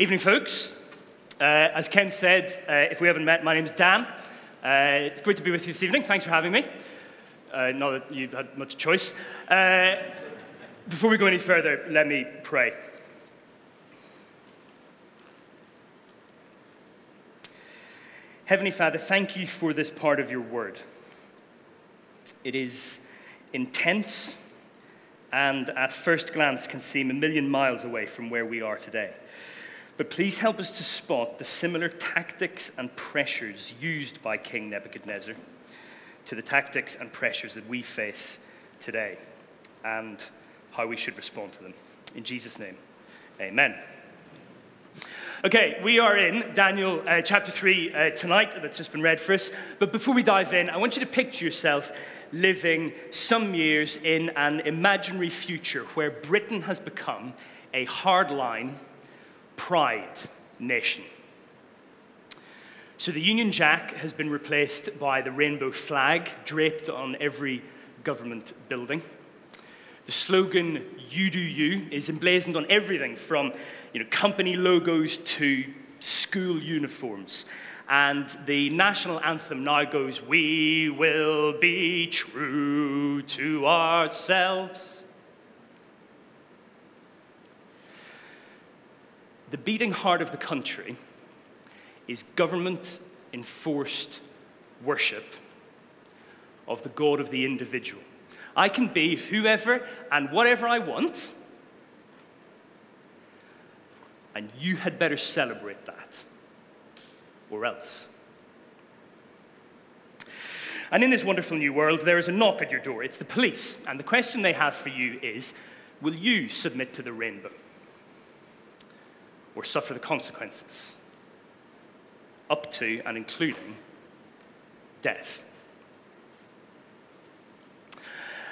Evening, folks. Uh, as Ken said, uh, if we haven't met, my name's Dan. Uh, it's great to be with you this evening. Thanks for having me. Uh, not that you had much choice. Uh, before we go any further, let me pray. Heavenly Father, thank you for this part of your word. It is intense and at first glance can seem a million miles away from where we are today. But please help us to spot the similar tactics and pressures used by King Nebuchadnezzar to the tactics and pressures that we face today and how we should respond to them. In Jesus' name, amen. Okay, we are in Daniel uh, chapter 3 uh, tonight, that's just been read for us. But before we dive in, I want you to picture yourself living some years in an imaginary future where Britain has become a hardline pride nation. So the Union Jack has been replaced by the rainbow flag draped on every government building. The slogan, You Do You, is emblazoned on everything from you know, company logos to school uniforms. And the national anthem now goes, We will be true to ourselves. The beating heart of the country is government enforced worship of the God of the individual. I can be whoever and whatever I want, and you had better celebrate that, or else. And in this wonderful new world, there is a knock at your door. It's the police. And the question they have for you is Will you submit to the rainbow or suffer the consequences? Up to and including death.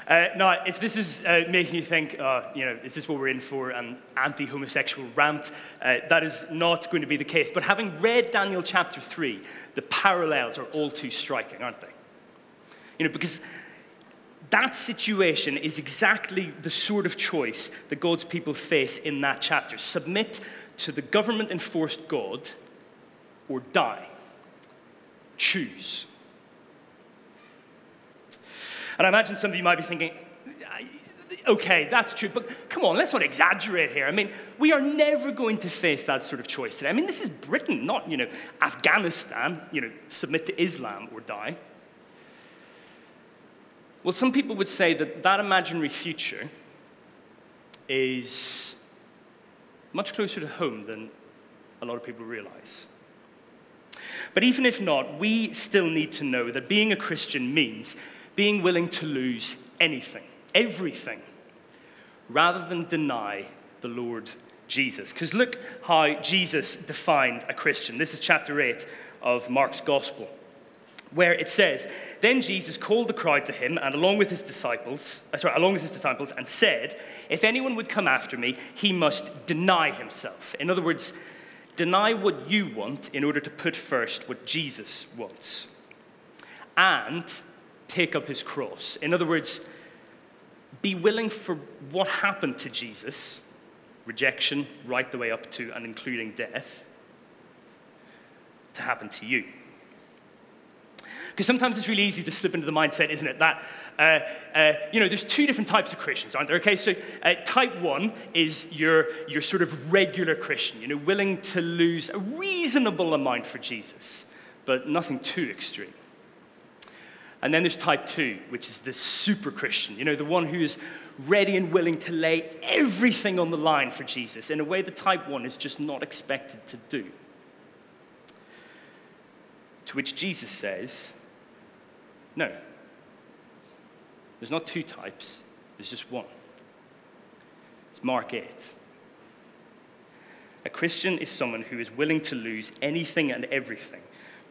Uh, now, if this is uh, making you think, uh, you know, is this what we're in for, an anti homosexual rant, uh, that is not going to be the case. But having read Daniel chapter 3, the parallels are all too striking, aren't they? You know, because that situation is exactly the sort of choice that God's people face in that chapter submit to the government enforced God or die. Choose. And I imagine some of you might be thinking, okay, that's true, but come on, let's not exaggerate here. I mean, we are never going to face that sort of choice today. I mean, this is Britain, not, you know, Afghanistan, you know, submit to Islam or die. Well, some people would say that that imaginary future is much closer to home than a lot of people realize. But even if not, we still need to know that being a Christian means being willing to lose anything, everything, rather than deny the Lord Jesus. Because look how Jesus defined a Christian. This is chapter 8 of Mark's Gospel, where it says, Then Jesus called the crowd to him and along with his disciples, uh, sorry, along with his disciples, and said, If anyone would come after me, he must deny himself. In other words, deny what you want in order to put first what Jesus wants. And take up his cross. In other words, be willing for what happened to Jesus, rejection right the way up to and including death, to happen to you. Because sometimes it's really easy to slip into the mindset, isn't it, that, uh, uh, you know, there's two different types of Christians, aren't there? Okay, so uh, type one is your, your sort of regular Christian, you know, willing to lose a reasonable amount for Jesus, but nothing too extreme. And then there's type two, which is the super Christian, you know, the one who is ready and willing to lay everything on the line for Jesus in a way that type one is just not expected to do. To which Jesus says, no. There's not two types, there's just one. It's Mark 8. A Christian is someone who is willing to lose anything and everything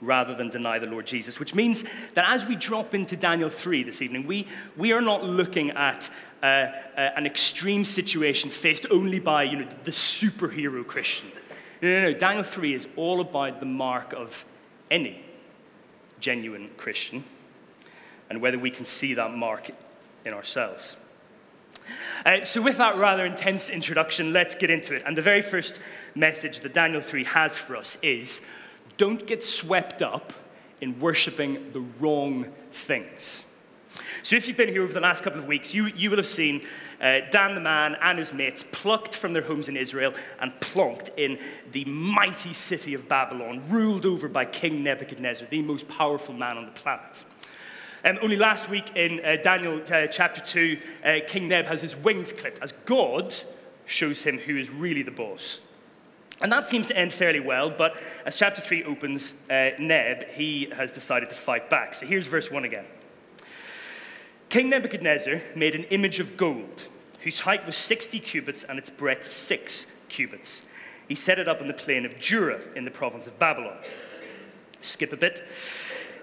rather than deny the Lord Jesus, which means that as we drop into Daniel 3 this evening, we, we are not looking at uh, uh, an extreme situation faced only by you know, the superhero Christian. No, no, no. Daniel 3 is all about the mark of any genuine Christian and whether we can see that mark in ourselves. Uh, so, with that rather intense introduction, let's get into it. And the very first message that Daniel 3 has for us is don't get swept up in worshiping the wrong things. So, if you've been here over the last couple of weeks, you, you will have seen uh, Dan the man and his mates plucked from their homes in Israel and plonked in the mighty city of Babylon, ruled over by King Nebuchadnezzar, the most powerful man on the planet. Um, only last week in uh, Daniel uh, chapter 2, uh, King Neb has his wings clipped as God shows him who is really the boss. And that seems to end fairly well, but as chapter 3 opens, uh, Neb, he has decided to fight back. So here's verse 1 again. King Nebuchadnezzar made an image of gold, whose height was 60 cubits and its breadth 6 cubits. He set it up in the plain of Dura in the province of Babylon. Skip a bit.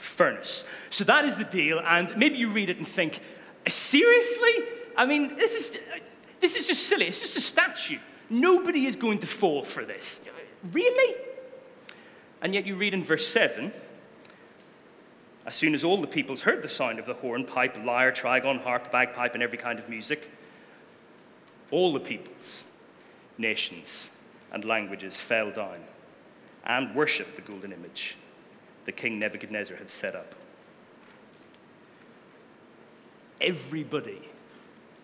furnace. So that is the deal. And maybe you read it and think, seriously? I mean, this is, this is just silly. It's just a statue. Nobody is going to fall for this. Really? And yet you read in verse 7 as soon as all the peoples heard the sound of the horn, pipe, lyre, trigon, harp, bagpipe, and every kind of music, all the peoples, nations, and languages fell down and worshipped the golden image the king Nebuchadnezzar had set up. Everybody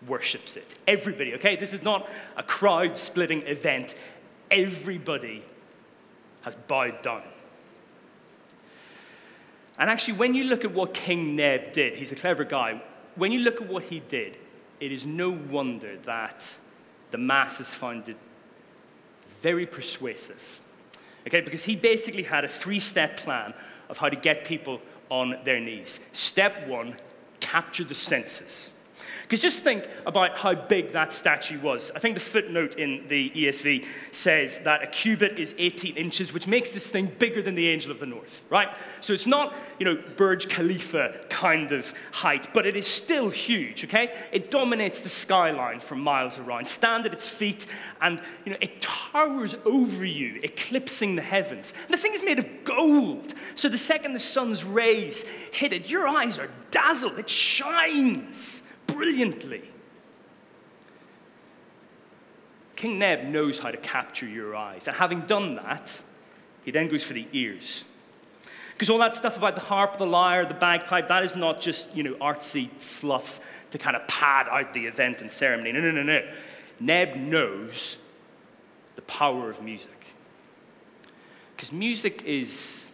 worships it. Everybody, okay? This is not a crowd splitting event. Everybody has bowed down. And actually, when you look at what King Neb did, he's a clever guy. When you look at what he did, it is no wonder that the masses found it very persuasive. Okay, because he basically had a three step plan of how to get people on their knees. Step one capture the senses. Because just think about how big that statue was. I think the footnote in the ESV says that a cubit is 18 inches, which makes this thing bigger than the angel of the north, right? So it's not, you know, Burj Khalifa kind of height, but it is still huge, okay? It dominates the skyline for miles around. Stand at its feet, and, you know, it towers over you, eclipsing the heavens. And the thing is made of gold. So the second the sun's rays hit it, your eyes are dazzled. It shines brilliantly. King Neb knows how to capture your eyes. And having done that, he then goes for the ears. Because all that stuff about the harp, the lyre, the bagpipe, that is not just, you know, artsy fluff to kind of pad out the event and ceremony. No, no, no, no. Neb knows the power of music. Because music is,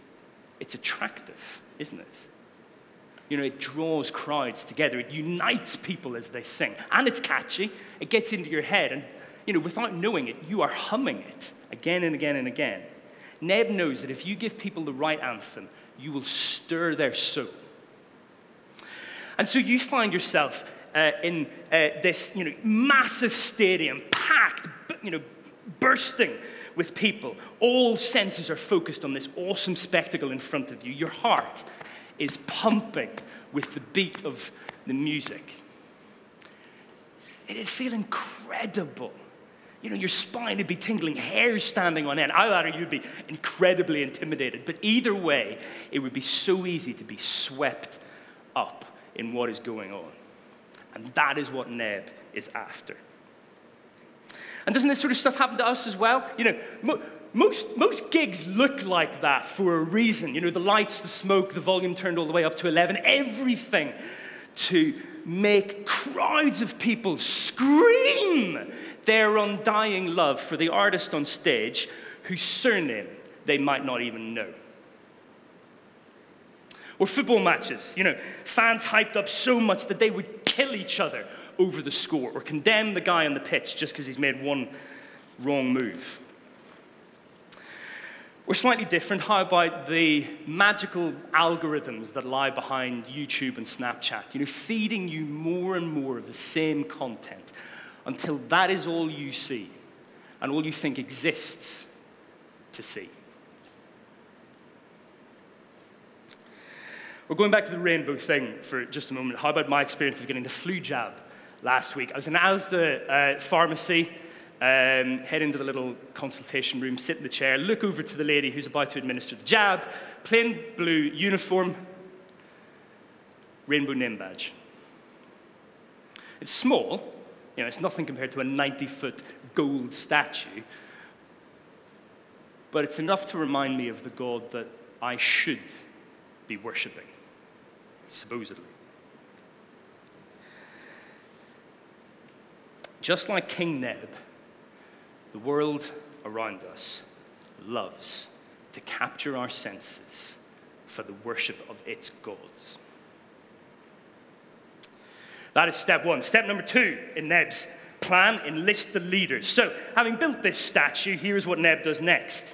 it's attractive, isn't it? You know, it draws crowds together. It unites people as they sing. And it's catchy. It gets into your head. And, you know, without knowing it, you are humming it again and again and again. Neb knows that if you give people the right anthem, you will stir their soul. And so you find yourself uh, in uh, this, you know, massive stadium, packed, you know, bursting with people. All senses are focused on this awesome spectacle in front of you. Your heart is pumping with the beat of the music. It'd feel incredible. You know, your spine would be tingling, hairs standing on end. Either you'd be incredibly intimidated. But either way, it would be so easy to be swept up in what is going on. And that is what Neb is after. And doesn't this sort of stuff happen to us as well? You know, most, most gigs look like that for a reason. You know, the lights, the smoke, the volume turned all the way up to 11, everything to make crowds of people scream their undying love for the artist on stage whose surname they might not even know. Or football matches, you know, fans hyped up so much that they would kill each other over the score or condemn the guy on the pitch just because he's made one wrong move. We're slightly different. How about the magical algorithms that lie behind YouTube and Snapchat? You know, feeding you more and more of the same content until that is all you see and all you think exists to see. We're going back to the rainbow thing for just a moment. How about my experience of getting the flu jab last week? I was in Asda uh, pharmacy, um, head into the little consultation room, sit in the chair, look over to the lady who's about to administer the jab, plain blue uniform, rainbow name badge. It's small, you know, it's nothing compared to a 90 foot gold statue, but it's enough to remind me of the God that I should be worshipping supposedly. Just like King Neb, the world around us loves to capture our senses for the worship of its gods. That is step one. Step number two in Neb's plan enlist the leaders. So, having built this statue, here's what Neb does next.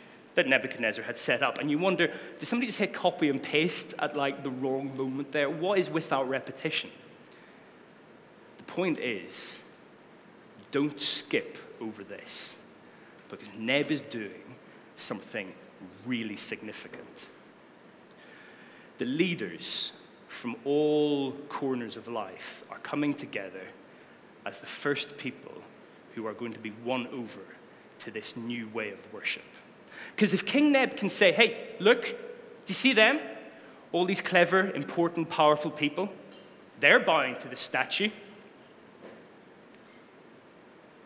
that Nebuchadnezzar had set up. And you wonder, did somebody just hit copy and paste at like the wrong moment there? What is without repetition? The point is, don't skip over this because Neb is doing something really significant. The leaders from all corners of life are coming together as the first people who are going to be won over to this new way of worship. Because if King Neb can say, hey, look, do you see them? All these clever, important, powerful people, they're bowing to the statue.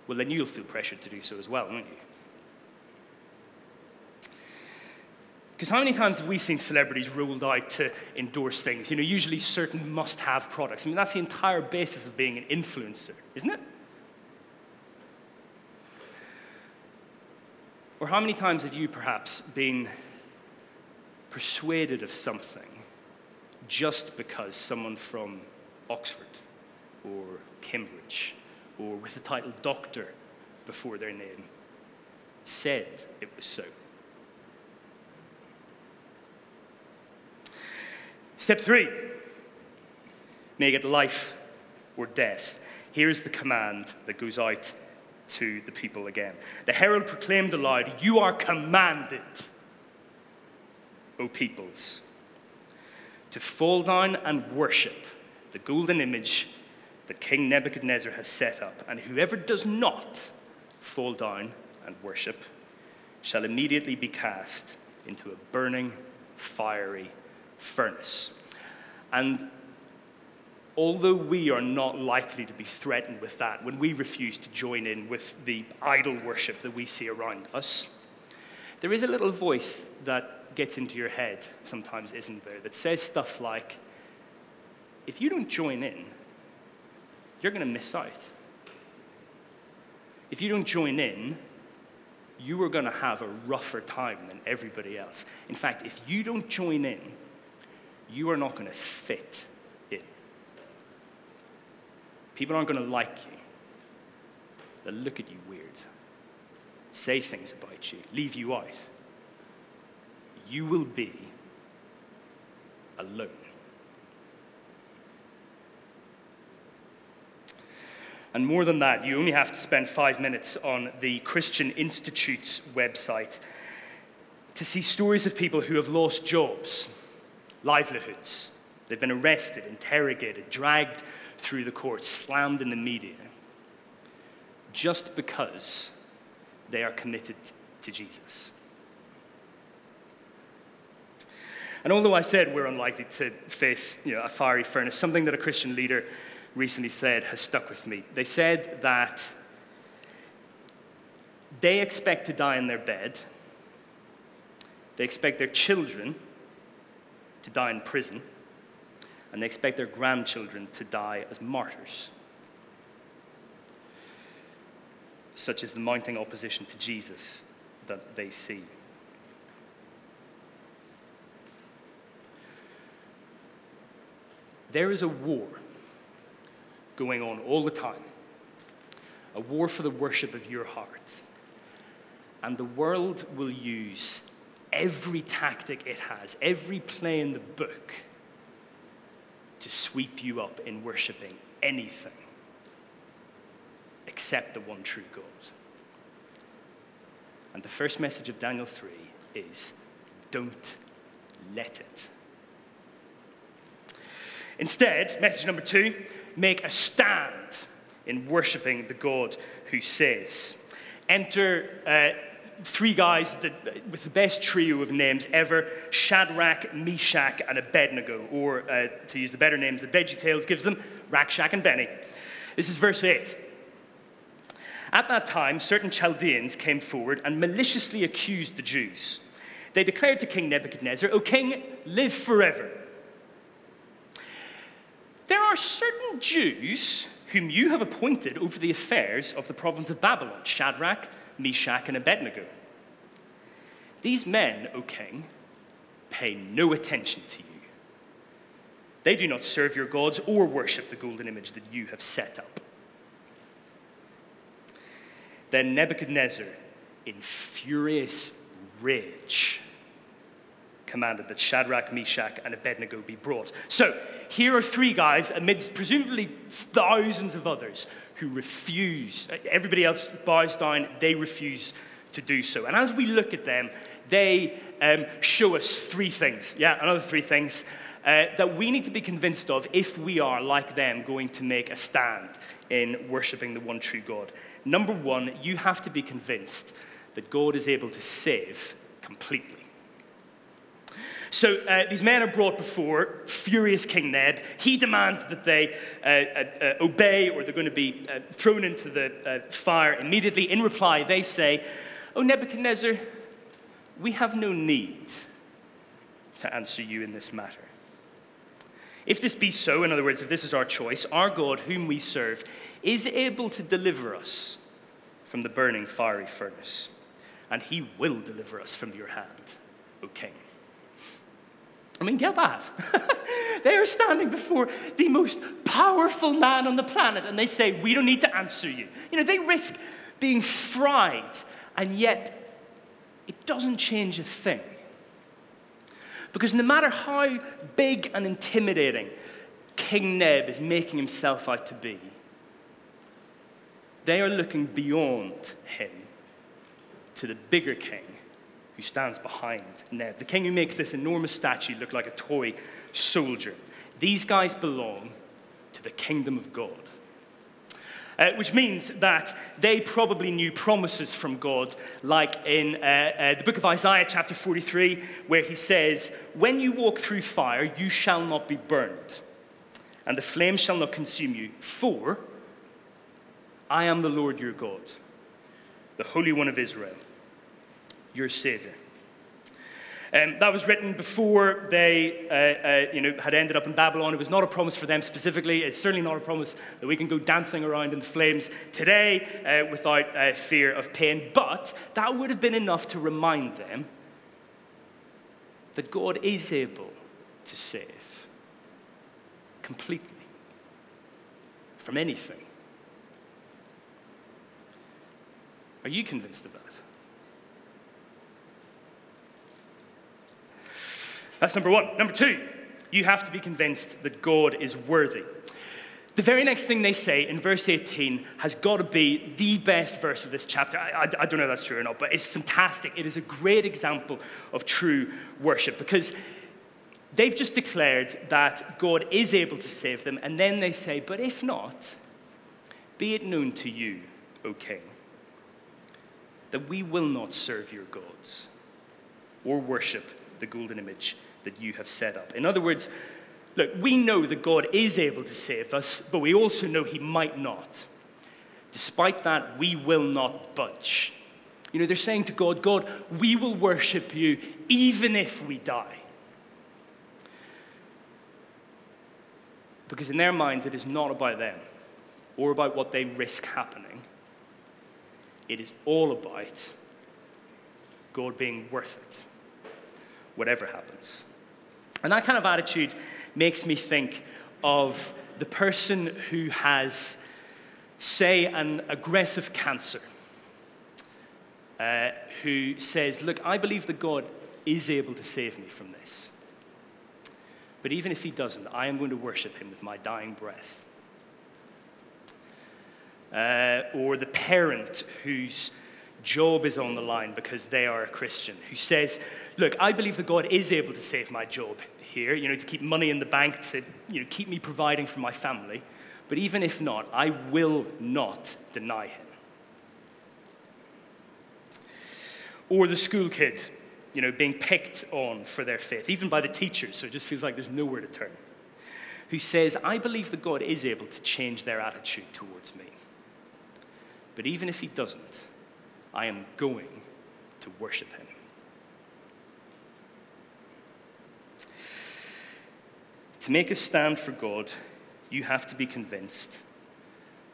Well, then you'll feel pressured to do so as well, won't you? Because how many times have we seen celebrities rolled out to endorse things? You know, usually certain must have products. I mean, that's the entire basis of being an influencer, isn't it? Or how many times have you perhaps been persuaded of something just because someone from Oxford or Cambridge or with the title doctor before their name said it was so? Step three make it life or death. Here's the command that goes out to the people again. The herald proclaimed aloud, You are commanded, O peoples, to fall down and worship the golden image that King Nebuchadnezzar has set up. And whoever does not fall down and worship shall immediately be cast into a burning, fiery furnace. And although we are not likely to be threatened with that when we refuse to join in with the idol worship that we see around us, there is a little voice that gets into your head sometimes, isn't there, that says stuff like, if you don't join in, you're going to miss out. If you don't join in, you are going to have a rougher time than everybody else. In fact, if you don't join in, you are not going to fit People aren't going to like you. They'll look at you weird, say things about you, leave you out. You will be alone. And more than that, you only have to spend five minutes on the Christian Institute's website to see stories of people who have lost jobs, livelihoods. They've been arrested, interrogated, dragged through the courts, slammed in the media, just because they are committed to Jesus. And although I said we're unlikely to face you know, a fiery furnace, something that a Christian leader recently said has stuck with me. They said that they expect to die in their bed, they expect their children to die in prison and they expect their grandchildren to die as martyrs. Such as the mounting opposition to Jesus that they see. There is a war going on all the time, a war for the worship of your heart. And the world will use every tactic it has, every play in the book, to sweep you up in worshiping anything except the one true God. And the first message of Daniel 3 is don't let it. Instead, message number two make a stand in worshiping the God who saves. Enter uh, three guys that, with the best trio of names ever Shadrach, Meshach, and Abednego, or uh, to use the better names that VeggieTales gives them, Rack, Shack and Benny. This is verse 8. At that time, certain Chaldeans came forward and maliciously accused the Jews. They declared to King Nebuchadnezzar, O king, live forever. There are certain Jews whom you have appointed over the affairs of the province of Babylon Shadrach, Meshach, and Abednego. These men, O king, pay no attention to you. They do not serve your gods or worship the golden image that you have set up. Then Nebuchadnezzar, in furious rage, commanded that Shadrach, Meshach, and Abednego be brought. So here are three guys amidst presumably thousands of others who refuse. Everybody else bows down, they refuse to do so. And as we look at them, they um, show us three things. Yeah, another three things uh, that we need to be convinced of if we are, like them, going to make a stand in worshiping the one true God. Number one, you have to be convinced that God is able to save completely. So uh, these men are brought before furious King Neb. He demands that they uh, uh, uh obey or they're going to be uh, thrown into the uh, fire immediately. In reply, they say, Oh, Nebuchadnezzar, we have no need to answer you in this matter. If this be so, in other words, if this is our choice, our God, whom we serve, is able to deliver us from the burning fiery furnace, and he will deliver us from your hand, O king. I mean, get that. they are standing before the most powerful man on the planet, and they say, We don't need to answer you. You know, they risk being fried, and yet it doesn't change a thing. Because no matter how big and intimidating King Neb is making himself out to be, they are looking beyond him to the bigger king who stands behind Neb, the king who makes this enormous statue look like a toy soldier. These guys belong to the kingdom of God. Uh, which means that they probably knew promises from God, like in uh, uh, the book of Isaiah, chapter 43, where he says, When you walk through fire, you shall not be burned, and the flame shall not consume you, for I am the Lord your God, the Holy One of Israel your Savior. Um, that was written before they uh, uh, you know, had ended up in Babylon. It was not a promise for them specifically. It's certainly not a promise that we can go dancing around in the flames today uh, without uh, fear of pain. But that would have been enough to remind them that God is able to save completely from anything. Are you convinced of that? That's number one. Number two, you have to be convinced that God is worthy. The very next thing they say in verse 18 has got to be the best verse of this chapter. I, I, I, don't know if that's true or not, but it's fantastic. It is a great example of true worship because they've just declared that God is able to save them, and then they say, But if not, be it known to you, O king, that we will not serve your gods or worship the golden image that you have set up. In other words, look, we know that God is able to save us, but we also know he might not. Despite that, we will not budge. You know, they're saying to God, God, we will worship you even if we die. Because in their minds, it is not about them or about what they risk happening. It is all about God being worth it, whatever happens. And that kind of attitude makes me think of the person who has, say, an aggressive cancer, uh, who says, Look, I believe that God is able to save me from this. But even if he doesn't, I am going to worship him with my dying breath. Uh, or the parent whose job is on the line because they are a Christian, who says, Look, I believe that God is able to save my job here, you know, to keep money in the bank, to you know, keep me providing for my family. But even if not, I will not deny him. Or the school kid, you know, being picked on for their faith, even by the teachers, so it just feels like there's nowhere to turn, who says, I believe that God is able to change their attitude towards me. But even if he doesn't, I am going to worship him. To make a stand for God, you have to be convinced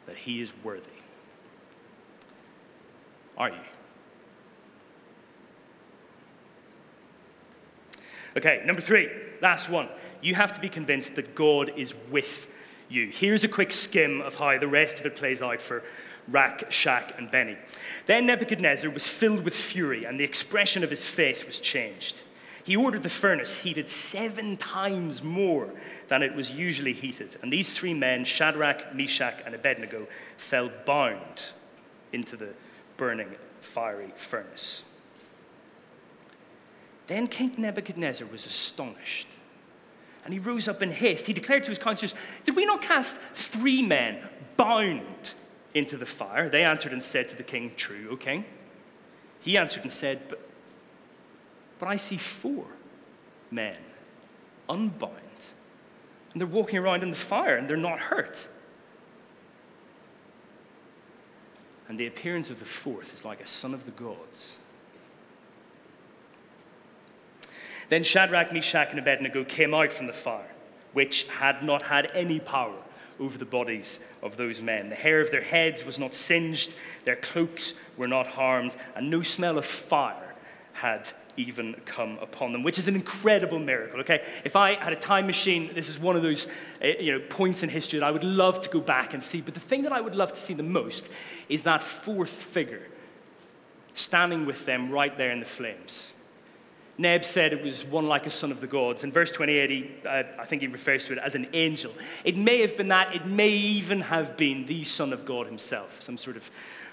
that He is worthy. Are you? Okay, number three, last one. You have to be convinced that God is with you. Here's a quick skim of how the rest of it plays out for Rack, Shack, and Benny. Then Nebuchadnezzar was filled with fury, and the expression of his face was changed. He ordered the furnace heated seven times more than it was usually heated. And these three men, Shadrach, Meshach, and Abednego, fell bound into the burning fiery furnace. Then King Nebuchadnezzar was astonished. And he rose up in haste. He declared to his counselors, Did we not cast three men bound into the fire? They answered and said to the king, True, O king. He answered and said, But but I see four men unbound. And they're walking around in the fire and they're not hurt. And the appearance of the fourth is like a son of the gods. Then Shadrach, Meshach, and Abednego came out from the fire, which had not had any power over the bodies of those men. The hair of their heads was not singed, their cloaks were not harmed, and no smell of fire had even come upon them, which is an incredible miracle. Okay, if I had a time machine, this is one of those eh, you know points in history that I would love to go back and see. But the thing that I would love to see the most is that fourth figure standing with them right there in the flames. Neb said it was one like a son of the gods. In verse 28, he, uh, I think he refers to it as an angel. It may have been that, it may even have been the Son of God himself, some sort of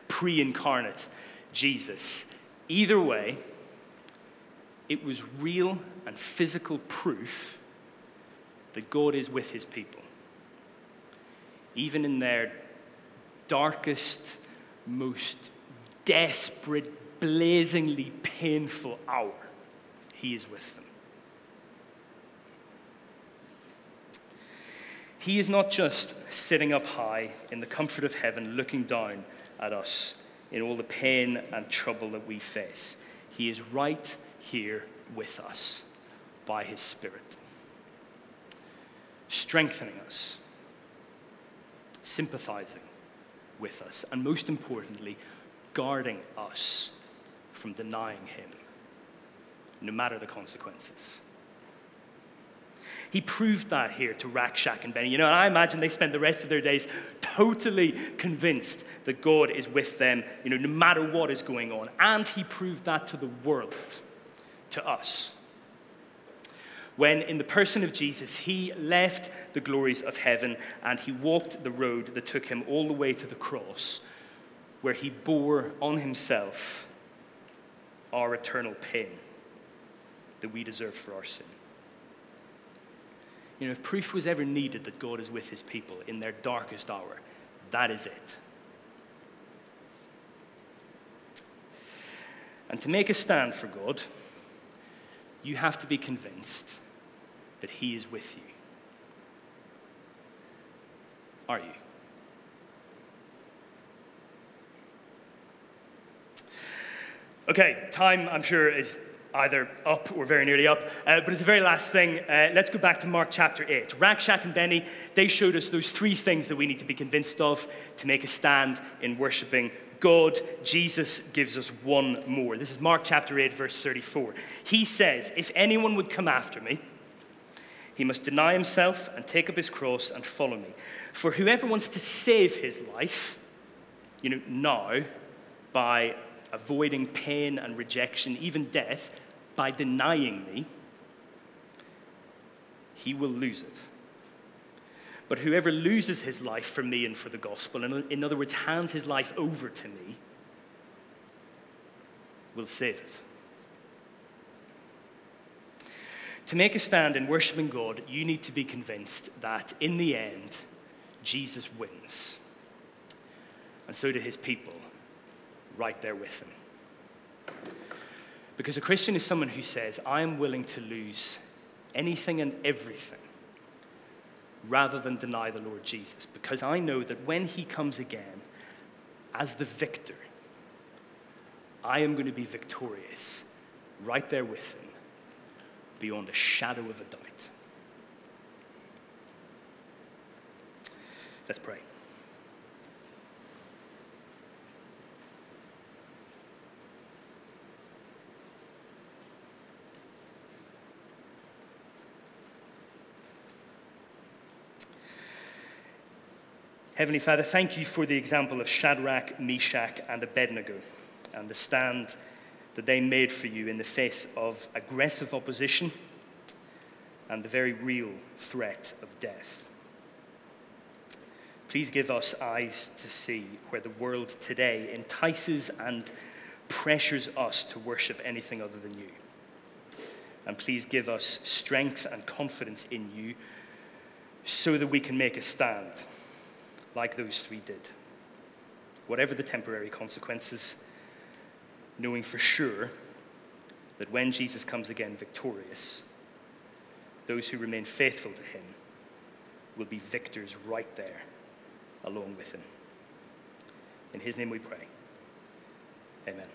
pre incarnate Jesus. Either way, it was real and physical proof that God is with his people. Even in their darkest, most desperate, blazingly painful hour, he is with them. He is not just sitting up high in the comfort of heaven, looking down at us in all the pain and trouble that we face. He is right here with us by his Spirit, strengthening us, sympathizing with us, and most importantly, guarding us from denying him, no matter the consequences. He proved that here to Rack, Shack and Benny. You know, and I imagine they spent the rest of their days totally convinced that God is with them, you know, no matter what is going on. And he proved that to the world to us. When, in the person of Jesus, he left the glories of heaven and he walked the road that took him all the way to the cross, where he bore on himself our eternal pain that we deserve for our sin. You know, if proof was ever needed that God is with his people in their darkest hour, that is it. And to make a stand for God, you have to be convinced that He is with you. Are you? Okay, time I'm sure is either up or very nearly up. Uh, but it's the very last thing. Uh, let's go back to Mark chapter 8. Rack, Shack and Benny, they showed us those three things that we need to be convinced of to make a stand in worshiping God, Jesus, gives us one more. This is Mark chapter 8, verse 34. He says, If anyone would come after me, he must deny himself and take up his cross and follow me. For whoever wants to save his life, you know, now, by avoiding pain and rejection, even death, by denying me, he will lose it. But whoever loses his life for me and for the gospel, and in other words, hands his life over to me, will save it. To make a stand in worshiping God, you need to be convinced that in the end, Jesus wins. And so do his people, right there with them. Because a Christian is someone who says, I am willing to lose anything and everything rather than deny the Lord Jesus. Because I know that when he comes again as the victor, I am going to be victorious right there with him beyond a shadow of a doubt. Let's pray. Heavenly Father, thank you for the example of Shadrach, Meshach, and Abednego and the stand that they made for you in the face of aggressive opposition and the very real threat of death. Please give us eyes to see where the world today entices and pressures us to worship anything other than you. And please give us strength and confidence in you so that we can make a stand like those three did. Whatever the temporary consequences, knowing for sure that when Jesus comes again victorious, those who remain faithful to him will be victors right there along with him. In his name we pray. Amen.